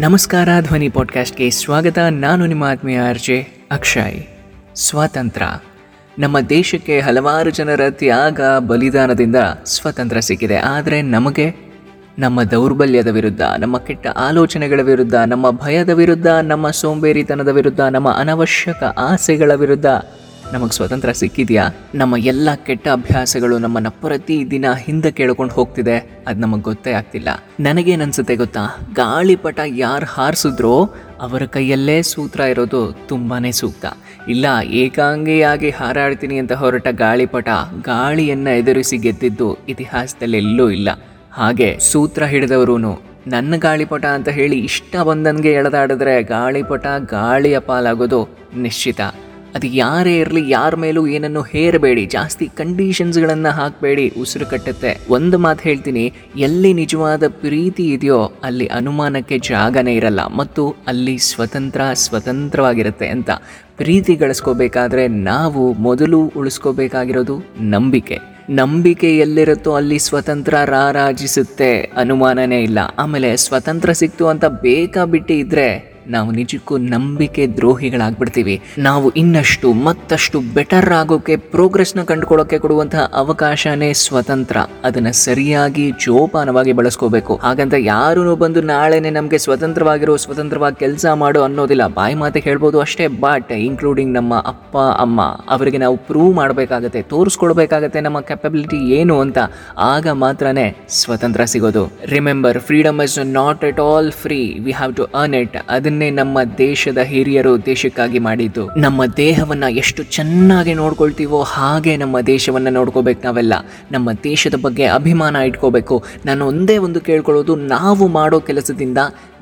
ನಮಸ್ಕಾರ, ಧ್ವನಿ ಪಾಡ್ಕಾಸ್ಟ್ಗೆ ಸ್ವಾಗತ. ನಾನು ನಿಮ್ಮ ಆತ್ಮೀಯ ಅರ್ಜೆ ಅಕ್ಷಯ್. ಸ್ವಾತಂತ್ರ್ಯ ನಮ್ಮ ದೇಶಕ್ಕೆ ಹಲವಾರು ಜನರ ತ್ಯಾಗ, ಬಲಿದಾನದಿಂದ ಸ್ವತಂತ್ರ ಸಿಕ್ಕಿದೆ. ಆದರೆ ನಮಗೆ ನಮ್ಮ ದೌರ್ಬಲ್ಯದ ವಿರುದ್ಧ, ನಮ್ಮ ಕೆಟ್ಟ ಆಲೋಚನೆಗಳ ವಿರುದ್ಧ, ನಮ್ಮ ಭಯದ ವಿರುದ್ಧ, ನಮ್ಮ ಸೋಂಬೇರಿತನದ ವಿರುದ್ಧ, ನಮ್ಮ ಅನವಶ್ಯಕ ಆಸೆಗಳ ವಿರುದ್ಧ ನಮಗೆ ಸ್ವತಂತ್ರ ಸಿಕ್ಕಿದೆಯಾ? ನಮ್ಮ ಎಲ್ಲ ಕೆಟ್ಟ ಅಭ್ಯಾಸಗಳು ನಮ್ಮನ್ನು ಪ್ರತಿದಿನ ಹಿಂದೆ ಕೇಳ್ಕೊಂಡು ಹೋಗ್ತಿದೆ. ಅದು ನಮಗೆ ಗೊತ್ತೇ ಆಗ್ತಿಲ್ಲ. ನನಗೇನನ್ಸುತ್ತೆ ಗೊತ್ತಾ? ಗಾಳಿಪಟ ಯಾರು ಹಾರಿಸಿದ್ರೋ ಅವರ ಕೈಯಲ್ಲೇ ಸೂತ್ರ ಇರೋದು ತುಂಬಾ ಸೂಕ್ತ. ಇಲ್ಲ, ಏಕಾಂಗಿಯಾಗಿ ಹಾರಾಡ್ತೀನಿ ಅಂತ ಹೊರಟ ಗಾಳಿಪಟ ಗಾಳಿಯನ್ನು ಎದುರಿಸಿ ಗೆದ್ದಿದ್ದು ಇತಿಹಾಸದಲ್ಲಿ ಎಲ್ಲೂ ಇಲ್ಲ. ಹಾಗೆ ಸೂತ್ರ ಹಿಡಿದವರು ನನ್ನ ಗಾಳಿಪಟ ಅಂತ ಹೇಳಿ ಇಷ್ಟ ಬಂದಂಗೆ ಎಳೆದಾಡಿದ್ರೆ ಗಾಳಿಪಟ ಗಾಳಿಯ ಪಾಲಾಗೋದು ನಿಶ್ಚಿತ. ಅದು ಯಾರೇ ಇರಲಿ, ಯಾರ ಮೇಲೂ ಏನನ್ನು ಹೇರಬೇಡಿ. ಜಾಸ್ತಿ ಕಂಡೀಷನ್ಸ್ಗಳನ್ನು ಹಾಕಬೇಡಿ, ಉಸಿರು ಕಟ್ಟುತ್ತೆ. ಒಂದು ಮಾತು ಹೇಳ್ತೀನಿ, ಎಲ್ಲಿ ನಿಜವಾದ ಪ್ರೀತಿ ಇದೆಯೋ, ಅಲ್ಲಿ ಅನುಮಾನಕ್ಕೆ ಜಾಗನೇ ಇರಲ್ಲ. ಮತ್ತು ಅಲ್ಲಿ ಸ್ವತಂತ್ರ, ಸ್ವತಂತ್ರವಾಗಿರುತ್ತೆ ಅಂತ. ಪ್ರೀತಿ ಗಳಿಸ್ಕೋಬೇಕಾದ್ರೆ ನಾವು ಮೊದಲು ಉಳಿಸ್ಕೋಬೇಕಾಗಿರೋದು ನಂಬಿಕೆ. ನಂಬಿಕೆ ಎಲ್ಲಿರುತ್ತೋ ಅಲ್ಲಿ ಸ್ವತಂತ್ರ ರಾರಾಜಿಸುತ್ತೆ, ಅನುಮಾನನೇ ಇಲ್ಲ. ಆಮೇಲೆ ಸ್ವತಂತ್ರ ಸಿಕ್ತು ಅಂತ ಬೇಕಾಬಿಟ್ಟಿ ಇದ್ರೆ ನಾವು ನಿಜಕ್ಕೂ ನಂಬಿಕೆ ದ್ರೋಹಿಗಳಾಗ್ಬಿಡ್ತೀವಿ. ನಾವು ಇನ್ನಷ್ಟು, ಮತ್ತಷ್ಟು ಬೆಟರ್ ಆಗೋಕೆ ಪ್ರೋಗ್ರೆಸ್ನ ಕಂಡುಕೊಳ್ಳೋಕೆ ಕೊಡುವಂತಹ ಅವಕಾಶನೇ ಸ್ವತಂತ್ರ. ಅದನ್ನ ಸರಿಯಾಗಿ ಜೋಪಾನವಾಗಿ ಬಳಸ್ಕೋಬೇಕು. ಹಾಗಂತ ಯಾರೂ ಬಂದು ನಾಳೆನೆ ನಮಗೆ ಸ್ವತಂತ್ರವಾಗಿರೋ, ಸ್ವತಂತ್ರವಾಗಿ ಕೆಲಸ ಮಾಡೋ ಅನ್ನೋದಿಲ್ಲ. ಬಾಯಿ ಮಾತೆ ಹೇಳ್ಬೋದು ಅಷ್ಟೇ ಬಟ್ ಇನ್ಕ್ಲೂಡಿಂಗ್ ನಮ್ಮ ಅಪ್ಪ, ಅಮ್ಮ, ಅವರಿಗೆ ನಾವು ಪ್ರೂವ್ ಮಾಡಬೇಕಾಗತ್ತೆ, ತೋರಿಸ್ಕೊಳ್ಬೇಕಾಗತ್ತೆ ನಮ್ಮ ಕೆಪಬಿಲಿಟಿ ಏನು ಅಂತ. ಆಗ ಮಾತ್ರನೇ ಸ್ವತಂತ್ರ ಸಿಗೋದು. Remember freedom is not at all free we have to earn it ಅದನ್ನೇ ನಮ್ಮ ದೇಶದ ಹಿರಿಯರು ದೇಶಕ್ಕಾಗಿ ಮಾಡಿದ್ದು. ನಮ್ಮ ದೇಹವನ್ನ ಎಷ್ಟು ಚೆನ್ನಾಗಿ ನೋಡ್ಕೊಳ್ತೀವೋ ಹಾಗೆ ನಮ್ಮ ದೇಶವನ್ನ ನೋಡ್ಕೋಬೇಕು ನಾವೆಲ್ಲ. ನಮ್ಮ ದೇಶದ ಬಗ್ಗೆ ಅಭಿಮಾನ ಇಟ್ಕೋಬೇಕು. ನಾನು ಒಂದೇ ಒಂದು ಕೇಳ್ಕೊಳ್ಳೋದು, ನಾವು ಮಾಡೋ ಕೆಲಸದಿಂದ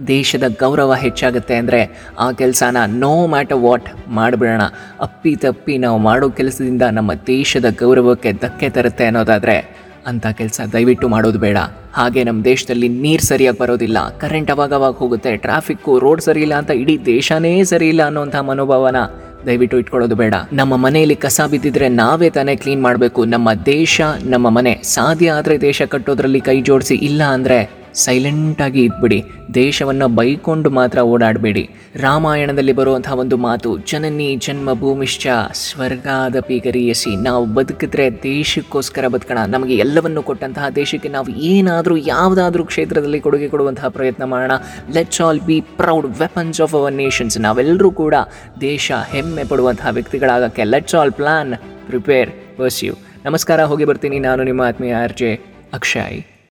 ದೇಶದ ಗೌರವ ಹೆಚ್ಚಾಗುತ್ತೆ ಅಂದರೆ ಆ ಕೆಲಸನ ನೋ ಮ್ಯಾಟರ್ ವಾಟ್ ಮಾಡಿಬಿಡೋಣ. ಅಪ್ಪಿ ತಪ್ಪಿ ನಾವು ಮಾಡೋ ಕೆಲಸದಿಂದ ನಮ್ಮ ದೇಶದ ಗೌರವಕ್ಕೆ ಧಕ್ಕೆ ತರುತ್ತೆ ಅನ್ನೋದಾದರೆ ಅಂಥ ಕೆಲಸ ದಯವಿಟ್ಟು ಮಾಡೋದು ಬೇಡ. ಹಾಗೆ ನಮ್ಮ ದೇಶದಲ್ಲಿ ನೀರು ಸರಿಯಾಗಿ ಬರೋದಿಲ್ಲ. ಕರೆಂಟ್ ಅವಾಗವಾಗ ಅವಾಗ ಹೋಗುತ್ತೆ. ಟ್ರಾಫಿಕ್ಕು ರೋಡ್ ಸರಿ ಇಲ್ಲ ಅಂತ ಇಡೀ ದೇಶನೇ ಸರಿ ಇಲ್ಲ ಅನ್ನೋಂಥ ಮನೋಭಾವನ ದಯವಿಟ್ಟು ಇಟ್ಕೊಳ್ಳೋದು ಬೇಡ. ನಮ್ಮ ಮನೆಯಲ್ಲಿ ಕಸ ಬಿದ್ದಿದ್ರೆ ನಾವೇ ತಾನೇ ಕ್ಲೀನ್ ಮಾಡಬೇಕು. ನಮ್ಮ ದೇಶ, ನಮ್ಮ ಮನೆ ಸಾಧ್ಯ ಆದರೆ ದೇಶ ಕಟ್ಟೋದ್ರಲ್ಲಿ ಕೈ ಜೋಡಿಸಿ, ಇಲ್ಲ ಅಂದರೆ ಸೈಲೆಂಟಾಗಿ ಇದ್ಬಿಡಿ ದೇಶವನ್ನು ಬೈಕೊಂಡು ಮಾತ್ರ ಓಡಾಡಬೇಡಿ. ರಾಮಾಯಣದಲ್ಲಿ ಬರುವಂಥ ಒಂದು ಮಾತು, ಜನನಿ ಜನ್ಮ ಭೂಮಿಶ್ಚ ಸ್ವರ್ಗಾದಪಿ ಪೀಗರಿಯಸಿ. ನಾವು ಬದುಕಿದ್ರೆ ದೇಶಕ್ಕೋಸ್ಕರ ಬದುಕೋಣ. ನಮಗೆ ಎಲ್ಲವನ್ನು ಕೊಟ್ಟಂತಹ ದೇಶಕ್ಕೆ ನಾವು ಏನಾದರೂ ಯಾವುದಾದ್ರೂ ಕ್ಷೇತ್ರದಲ್ಲಿ ಕೊಡುಗೆ ಕೊಡುವಂತಹ ಪ್ರಯತ್ನ ಮಾಡೋಣ. Let's all be proud weapons of our nations ನಾವೆಲ್ಲರೂ ಕೂಡ ದೇಶ ಹೆಮ್ಮೆ ಪಡುವಂತಹ ವ್ಯಕ್ತಿಗಳಾಗಕ್ಕೆ let's all plan prepare pursue ನಮಸ್ಕಾರ, ಹೋಗಿ ಬರ್ತೀನಿ. ನಾನು ನಿಮ್ಮ ಆತ್ಮೀಯ ಆರ್ ಅಕ್ಷಯ್.